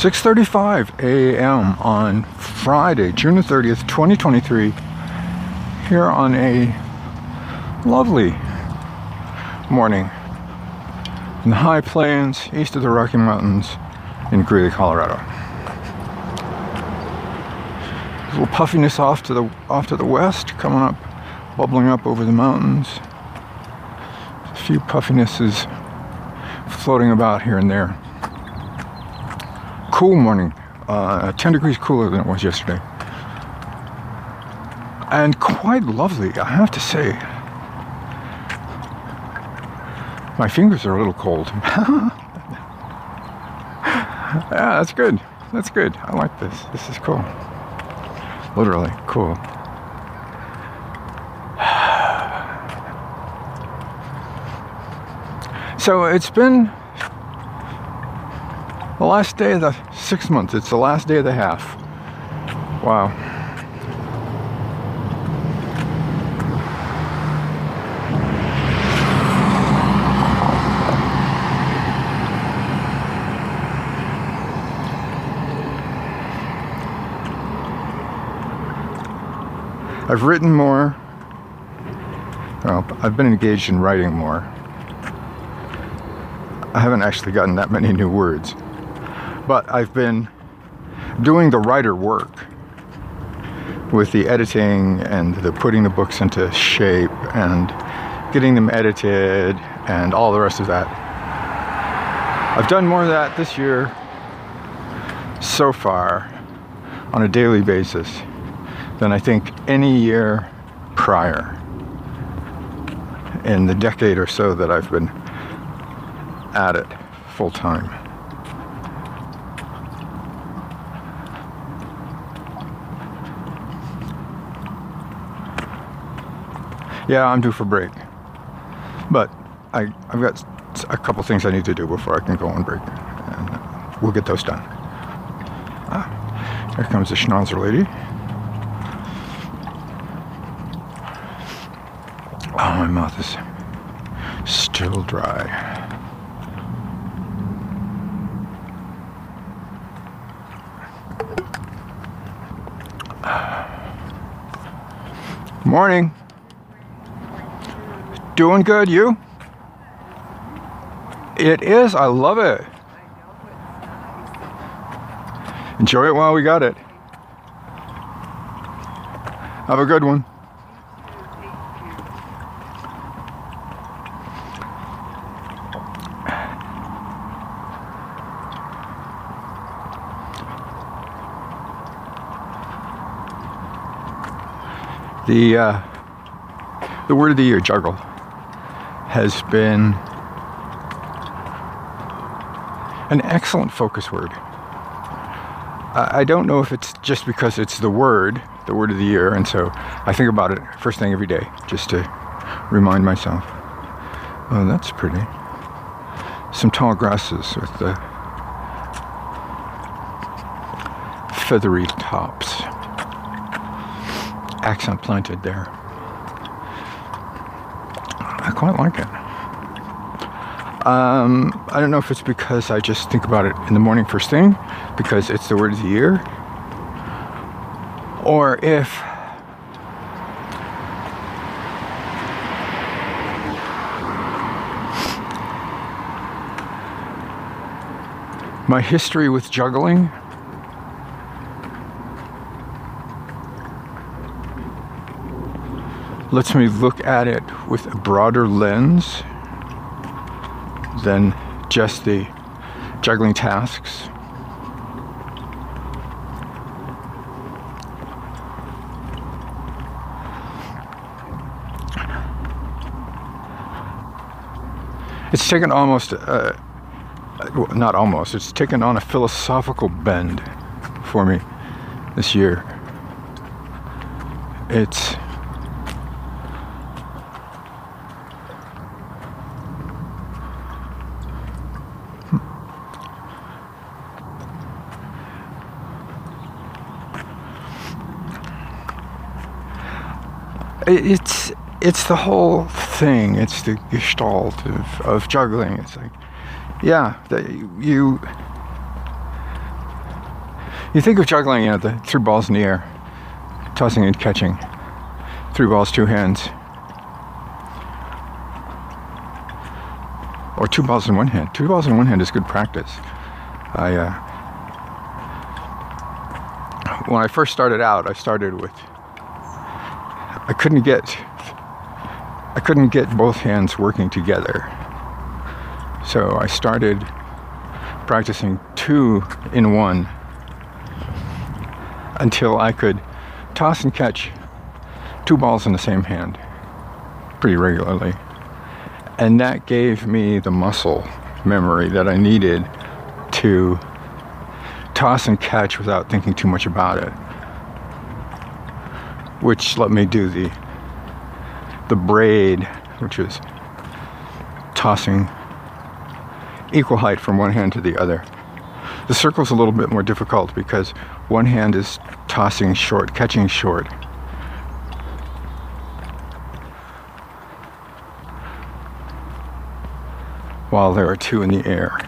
6:35 a.m. on Friday, June 30th, 2023, here on a lovely morning in the high plains east of the Rocky Mountains in Greeley, Colorado. A little puffiness off to the off to the west, coming up, bubbling up over the mountains. A few puffinesses floating about here and there cool morning, uh, 10 degrees cooler than it was yesterday. And quite lovely, I have to say. My fingers are a little cold. yeah, that's good. That's good. I like this. This is cool. Literally cool. So it's been the last day of the six months. It's the last day of the half. Wow. I've written more. Well, I've been engaged in writing more. I haven't actually gotten that many new words. But I've been doing the writer work with the editing and the putting the books into shape and getting them edited and all the rest of that. I've done more of that this year so far on a daily basis than I think any year prior in the decade or so that I've been at it full time. Yeah, I'm due for break. But I, I've got a couple things I need to do before I can go on break. And we'll get those done. Ah, here comes the schnauzer lady. Oh, my mouth is still dry. Morning. Doing good, you? It is. I love it. Enjoy it while we got it. Have a good one. The uh, the word of the year, juggle has been an excellent focus word. I don't know if it's just because it's the word, the word of the year, and so I think about it first thing every day just to remind myself. Oh, that's pretty. Some tall grasses with the feathery tops. Accent planted there. Quite like it. Um, I don't know if it's because I just think about it in the morning first thing, because it's the word of the year, or if my history with juggling lets me look at it with a broader lens than just the juggling tasks. It's taken almost, uh, not almost, it's taken on a philosophical bend for me this year. It's it's it's the whole thing. It's the gestalt of, of juggling. It's like, yeah, that you You think of juggling, you know, the three balls in the air, tossing and catching, three balls, two hands, or two balls in one hand. Two balls in one hand is good practice. I uh, when I first started out, I started with I couldn't get I couldn't get both hands working together. So I started practicing two in one until I could toss and catch two balls in the same hand pretty regularly. And that gave me the muscle memory that I needed to toss and catch without thinking too much about it. Which let me do the the braid, which is tossing equal height from one hand to the other. The circle is a little bit more difficult because one hand is tossing short, catching short. While there are two in the air.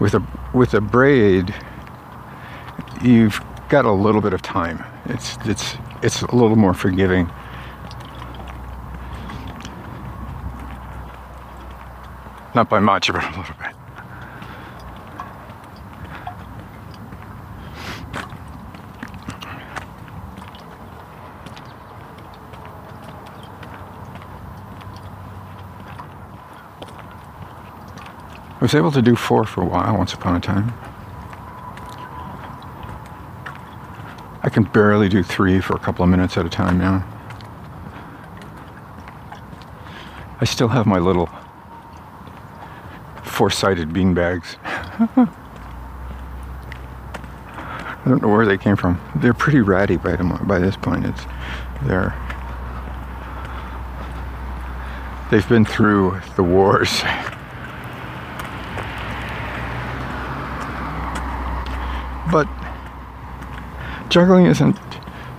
With a with a braid, you've got a little bit of time. It's it's it's a little more forgiving. Not by much, but a little bit. I was able to do four for a while once upon a time. I can barely do three for a couple of minutes at a time now. I still have my little four-sided bean bags. I don't know where they came from. They're pretty ratty by, by this point. It's they're they've been through the wars. But juggling isn't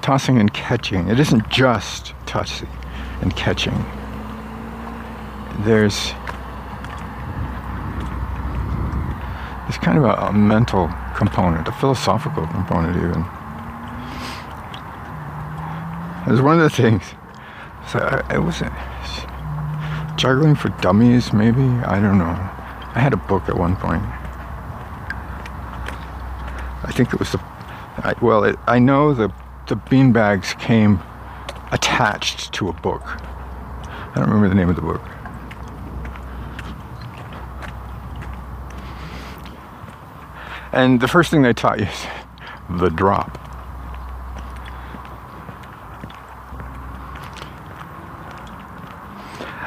tossing and catching. It isn't just tossing and catching. There's there's kind of a, a mental component, a philosophical component even. It's one of the things. So I, I was juggling for dummies, maybe. I don't know. I had a book at one point. I think it was the I, well, it, I know the the beanbags came attached to a book. I don't remember the name of the book. And the first thing they taught you is the drop.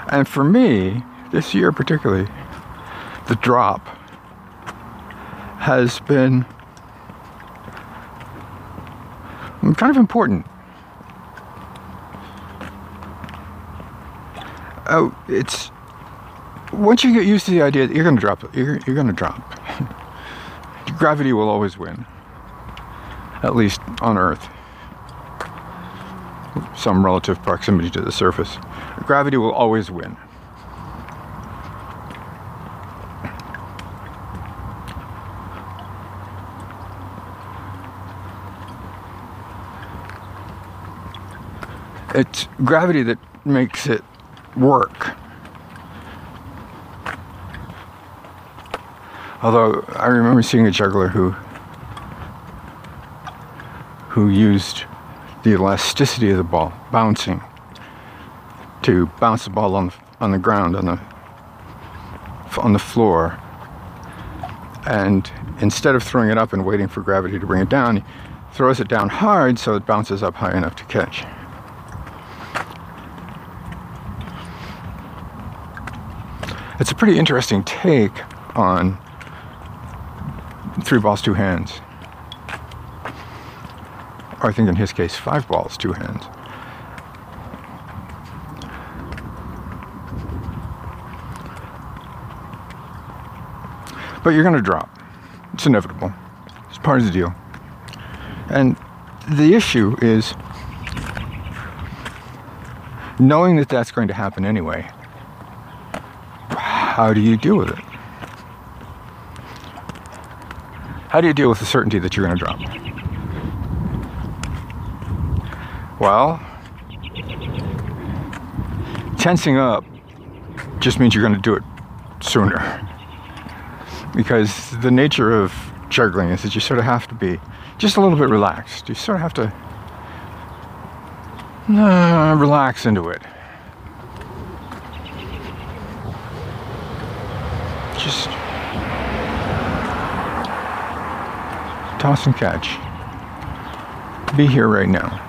And for me, this year particularly, the drop has been kind of important. Oh, it's once you get used to the idea that you're going to drop, you're, you're going to drop. Gravity will always win, at least on Earth. Some relative proximity to the surface. Gravity will always win. It's gravity that makes it work. Although I remember seeing a juggler who who used the elasticity of the ball bouncing to bounce the ball on the, on the ground on the on the floor and instead of throwing it up and waiting for gravity to bring it down he throws it down hard so it bounces up high enough to catch It's a pretty interesting take on three balls, two hands. Or I think in his case, five balls, two hands. But you're going to drop. It's inevitable. It's part of the deal. And the issue is knowing that that's going to happen anyway how do you deal with it? How do you deal with the certainty that you're going to drop? Well, tensing up just means you're going to do it sooner. Because the nature of juggling is that you sort of have to be just a little bit relaxed. You sort of have to uh, relax into it. Just toss and catch. Be here right now.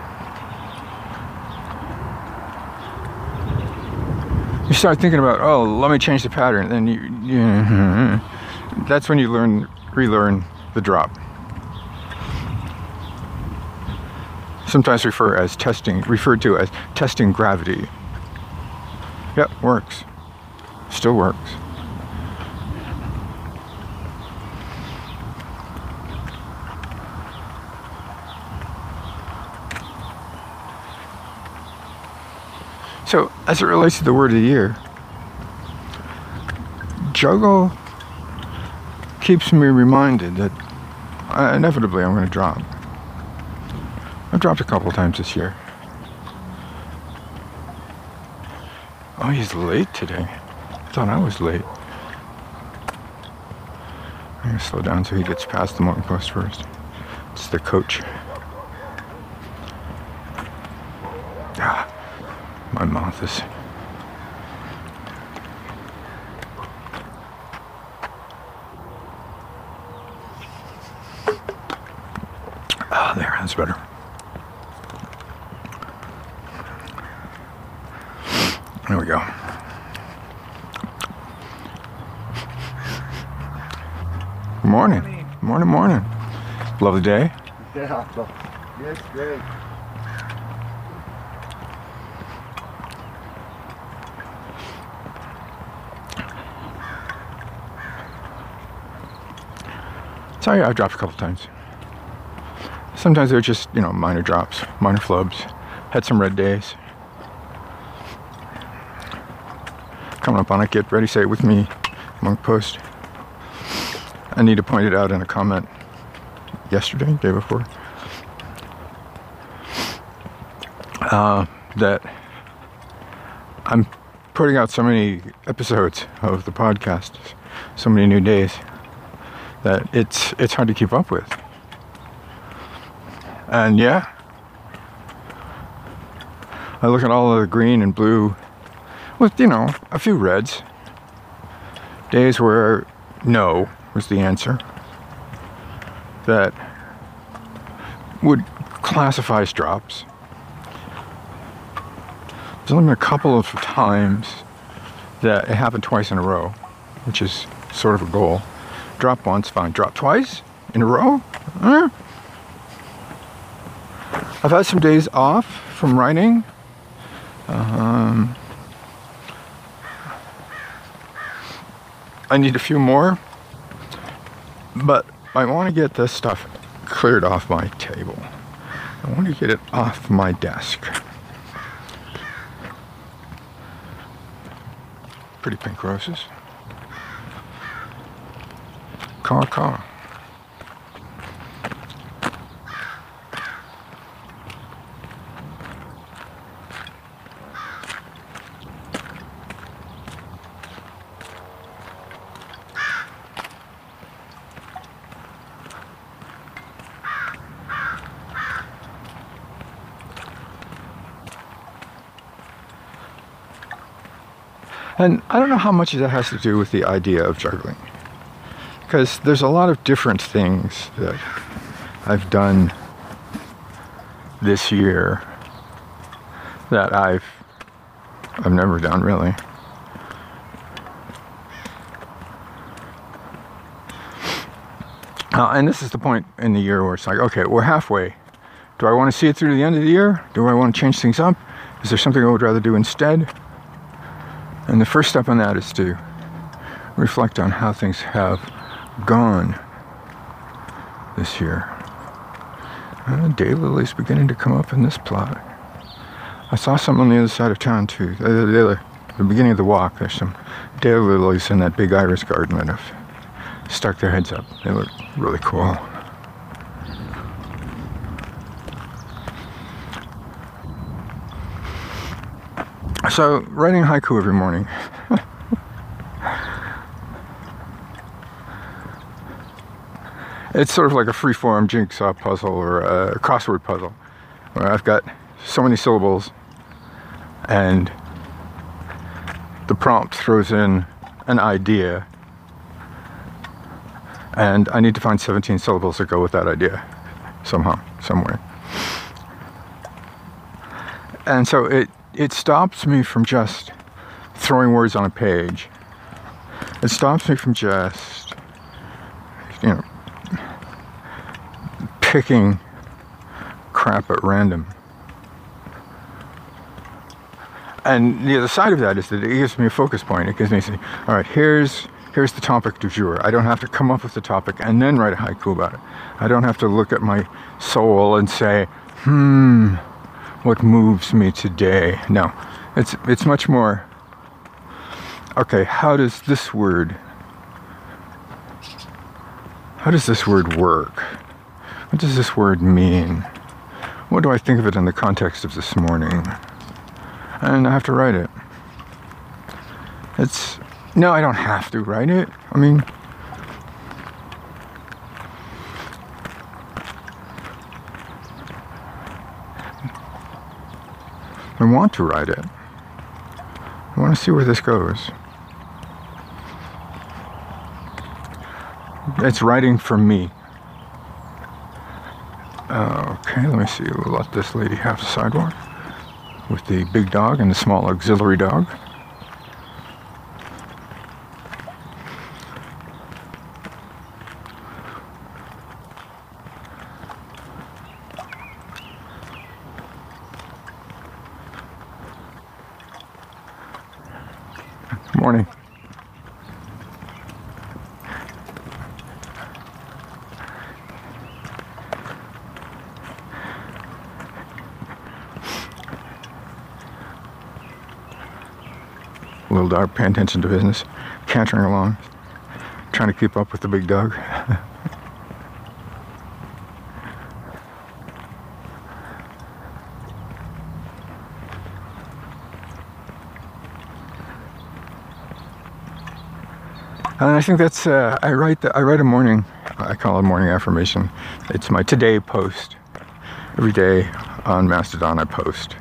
You start thinking about, oh, let me change the pattern, then you, you mm-hmm. that's when you learn, relearn the drop. Sometimes refer as testing, referred to as testing gravity. Yep, works. Still works. So, as it relates to the word of the year, juggle keeps me reminded that uh, inevitably I'm going to drop. I've dropped a couple times this year. Oh, he's late today. I thought I was late. I'm going to slow down so he gets past the morning post first. It's the coach. Ah, my mouth is Ah, there, that's better. There we go. Morning. Morning, morning. Lovely day. Yeah, yes, great. Sorry, I've dropped a couple times. Sometimes they're just, you know, minor drops, minor flubs. Had some red days. Coming up on it, get ready, say it with me, monk post. I need to point it out in a comment yesterday, day before. Uh, that I'm putting out so many episodes of the podcast, so many new days, that it's it's hard to keep up with. And yeah, I look at all of the green and blue with, you know, a few reds. Days where no was the answer. That would classify as drops. There's only been a couple of times that it happened twice in a row, which is sort of a goal. Drop once, fine. Drop twice in a row? Eh. I've had some days off from writing. Um, I need a few more, but I want to get this stuff cleared off my table. I want to get it off my desk. Pretty pink roses. Caw caw. And I don't know how much of that has to do with the idea of juggling. Because there's a lot of different things that I've done this year that I've I've never done really. Uh, and this is the point in the year where it's like, okay, we're halfway. Do I want to see it through to the end of the year? Do I want to change things up? Is there something I would rather do instead? And the first step on that is to reflect on how things have gone this year. Uh, daylilies beginning to come up in this plot. I saw some on the other side of town too. The, the other the beginning of the walk, there's some daylilies in that big iris garden that have stuck their heads up. They look really cool. So, writing haiku every morning. It's sort of like a free-form jigsaw puzzle or a crossword puzzle, where I've got so many syllables, and the prompt throws in an idea, and I need to find 17 syllables that go with that idea, somehow, somewhere. And so it it stops me from just throwing words on a page. It stops me from just, you know, picking crap at random. And the other side of that is that it gives me a focus point. It gives me, say, all right, here's here's the topic du jour. I don't have to come up with the topic and then write a haiku about it. I don't have to look at my soul and say, hmm, what moves me today. No, it's it's much more. Okay, how does this word? How does this word work? What does this word mean? What do I think of it in the context of this morning? And I have to write it. It's no, I don't have to write it. I mean, I want to write it. I want to see where this goes. It's writing for me. See. We'll let this lady have the sidewalk with the big dog and the small auxiliary dog. Morning. Little dog paying attention to business, cantering along, trying to keep up with the big dog. And I think that's uh, I write the, I write a morning I call it a morning affirmation. It's my today post. Every day on Mastodon I post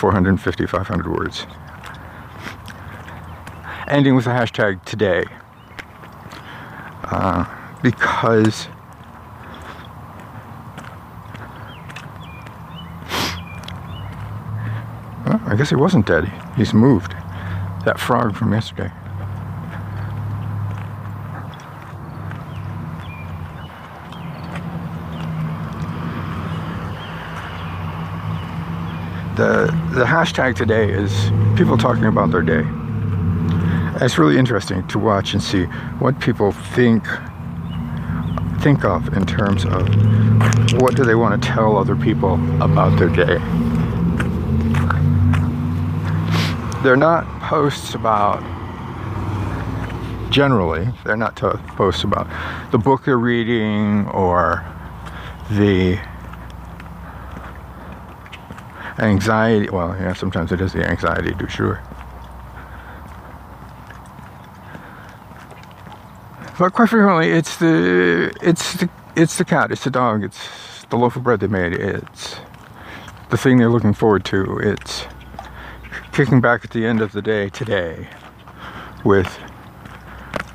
450 500 words. Ending with the hashtag today. Uh, because well, I guess he wasn't dead. He's moved that frog from yesterday. The, the hashtag today is people talking about their day. It's really interesting to watch and see what people think think of in terms of what do they want to tell other people about their day. They're not posts about generally they're not posts about the book they're reading or the anxiety well yeah sometimes it is the anxiety du jour. but quite frequently it's the it's the it's the cat it's the dog it's the loaf of bread they made it's the thing they're looking forward to it's kicking back at the end of the day today with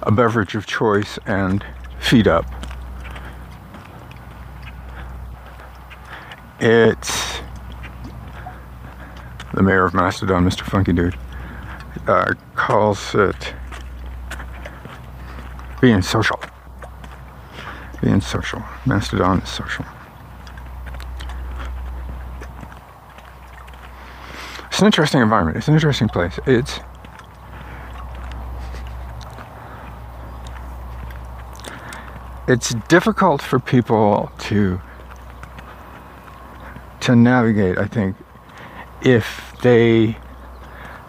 a beverage of choice and feet up. It's the mayor of Mastodon, Mr. Funky Dude, uh, calls it being social. Being social. Mastodon is social. it's an interesting environment. It's an interesting place. It's it's difficult for people to to navigate, I think, if they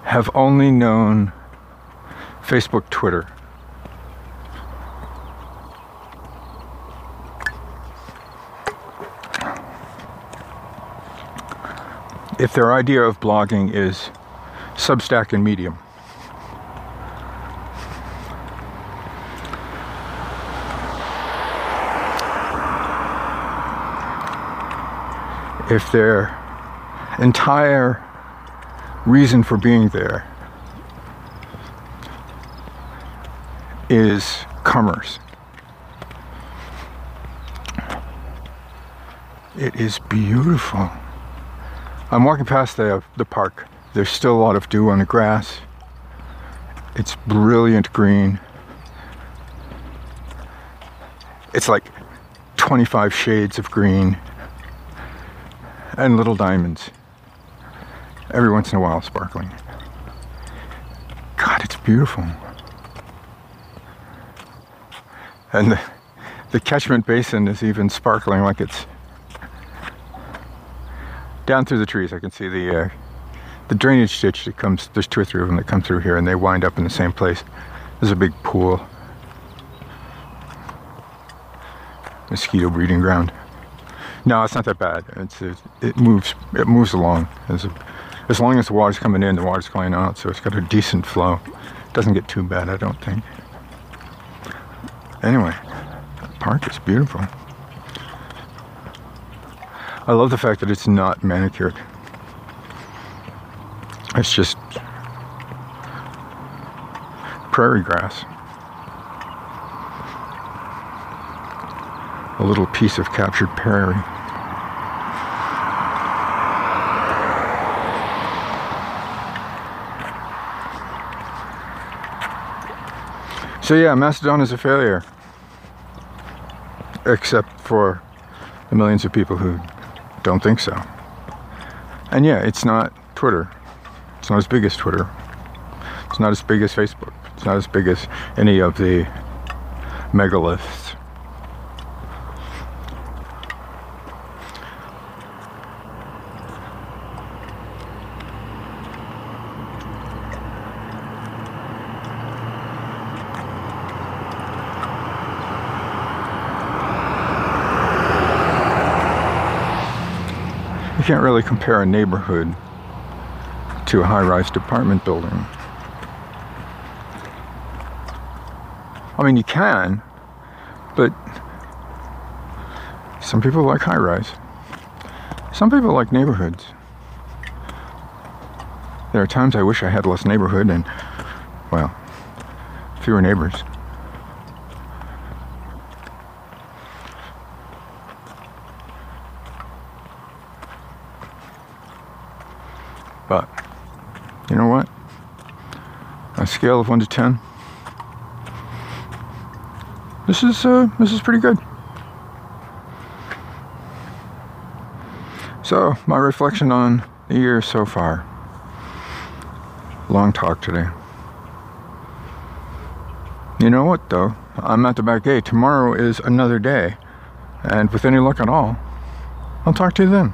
have only known Facebook, Twitter. If their idea of blogging is Substack and Medium. If their entire reason for being there is commerce. It is beautiful. I'm walking past the, the park. There's still a lot of dew on the grass. It's brilliant green. It's like 25 shades of green and little diamonds. Every once in a while, sparkling. God, it's beautiful. And the, the catchment basin is even sparkling like it's down through the trees. I can see the uh, the drainage ditch that comes. There's two or three of them that come through here, and they wind up in the same place. There's a big pool, mosquito breeding ground. No, it's not that bad. It's it, it moves it moves along. As, a, as long as the water's coming in, the water's going out, so it's got a decent flow. It doesn't get too bad, I don't think. Anyway, the park is beautiful. I love the fact that it's not manicured. It's just prairie grass. A little piece of captured prairie. So yeah, Mastodon is a failure. Except for the millions of people who don't think so. And yeah, it's not Twitter. It's not as big as Twitter. It's not as big as Facebook. It's not as big as any of the megaliths. Can't really compare a neighborhood to a high-rise apartment building. I mean, you can, but some people like high-rise. Some people like neighborhoods. There are times I wish I had less neighborhood and, well, fewer neighbors. But you know what? A scale of one to ten, this is uh, this is pretty good. So my reflection on the year so far. Long talk today. You know what though? I'm at the back gate. Tomorrow is another day. And with any luck at all, I'll talk to you then.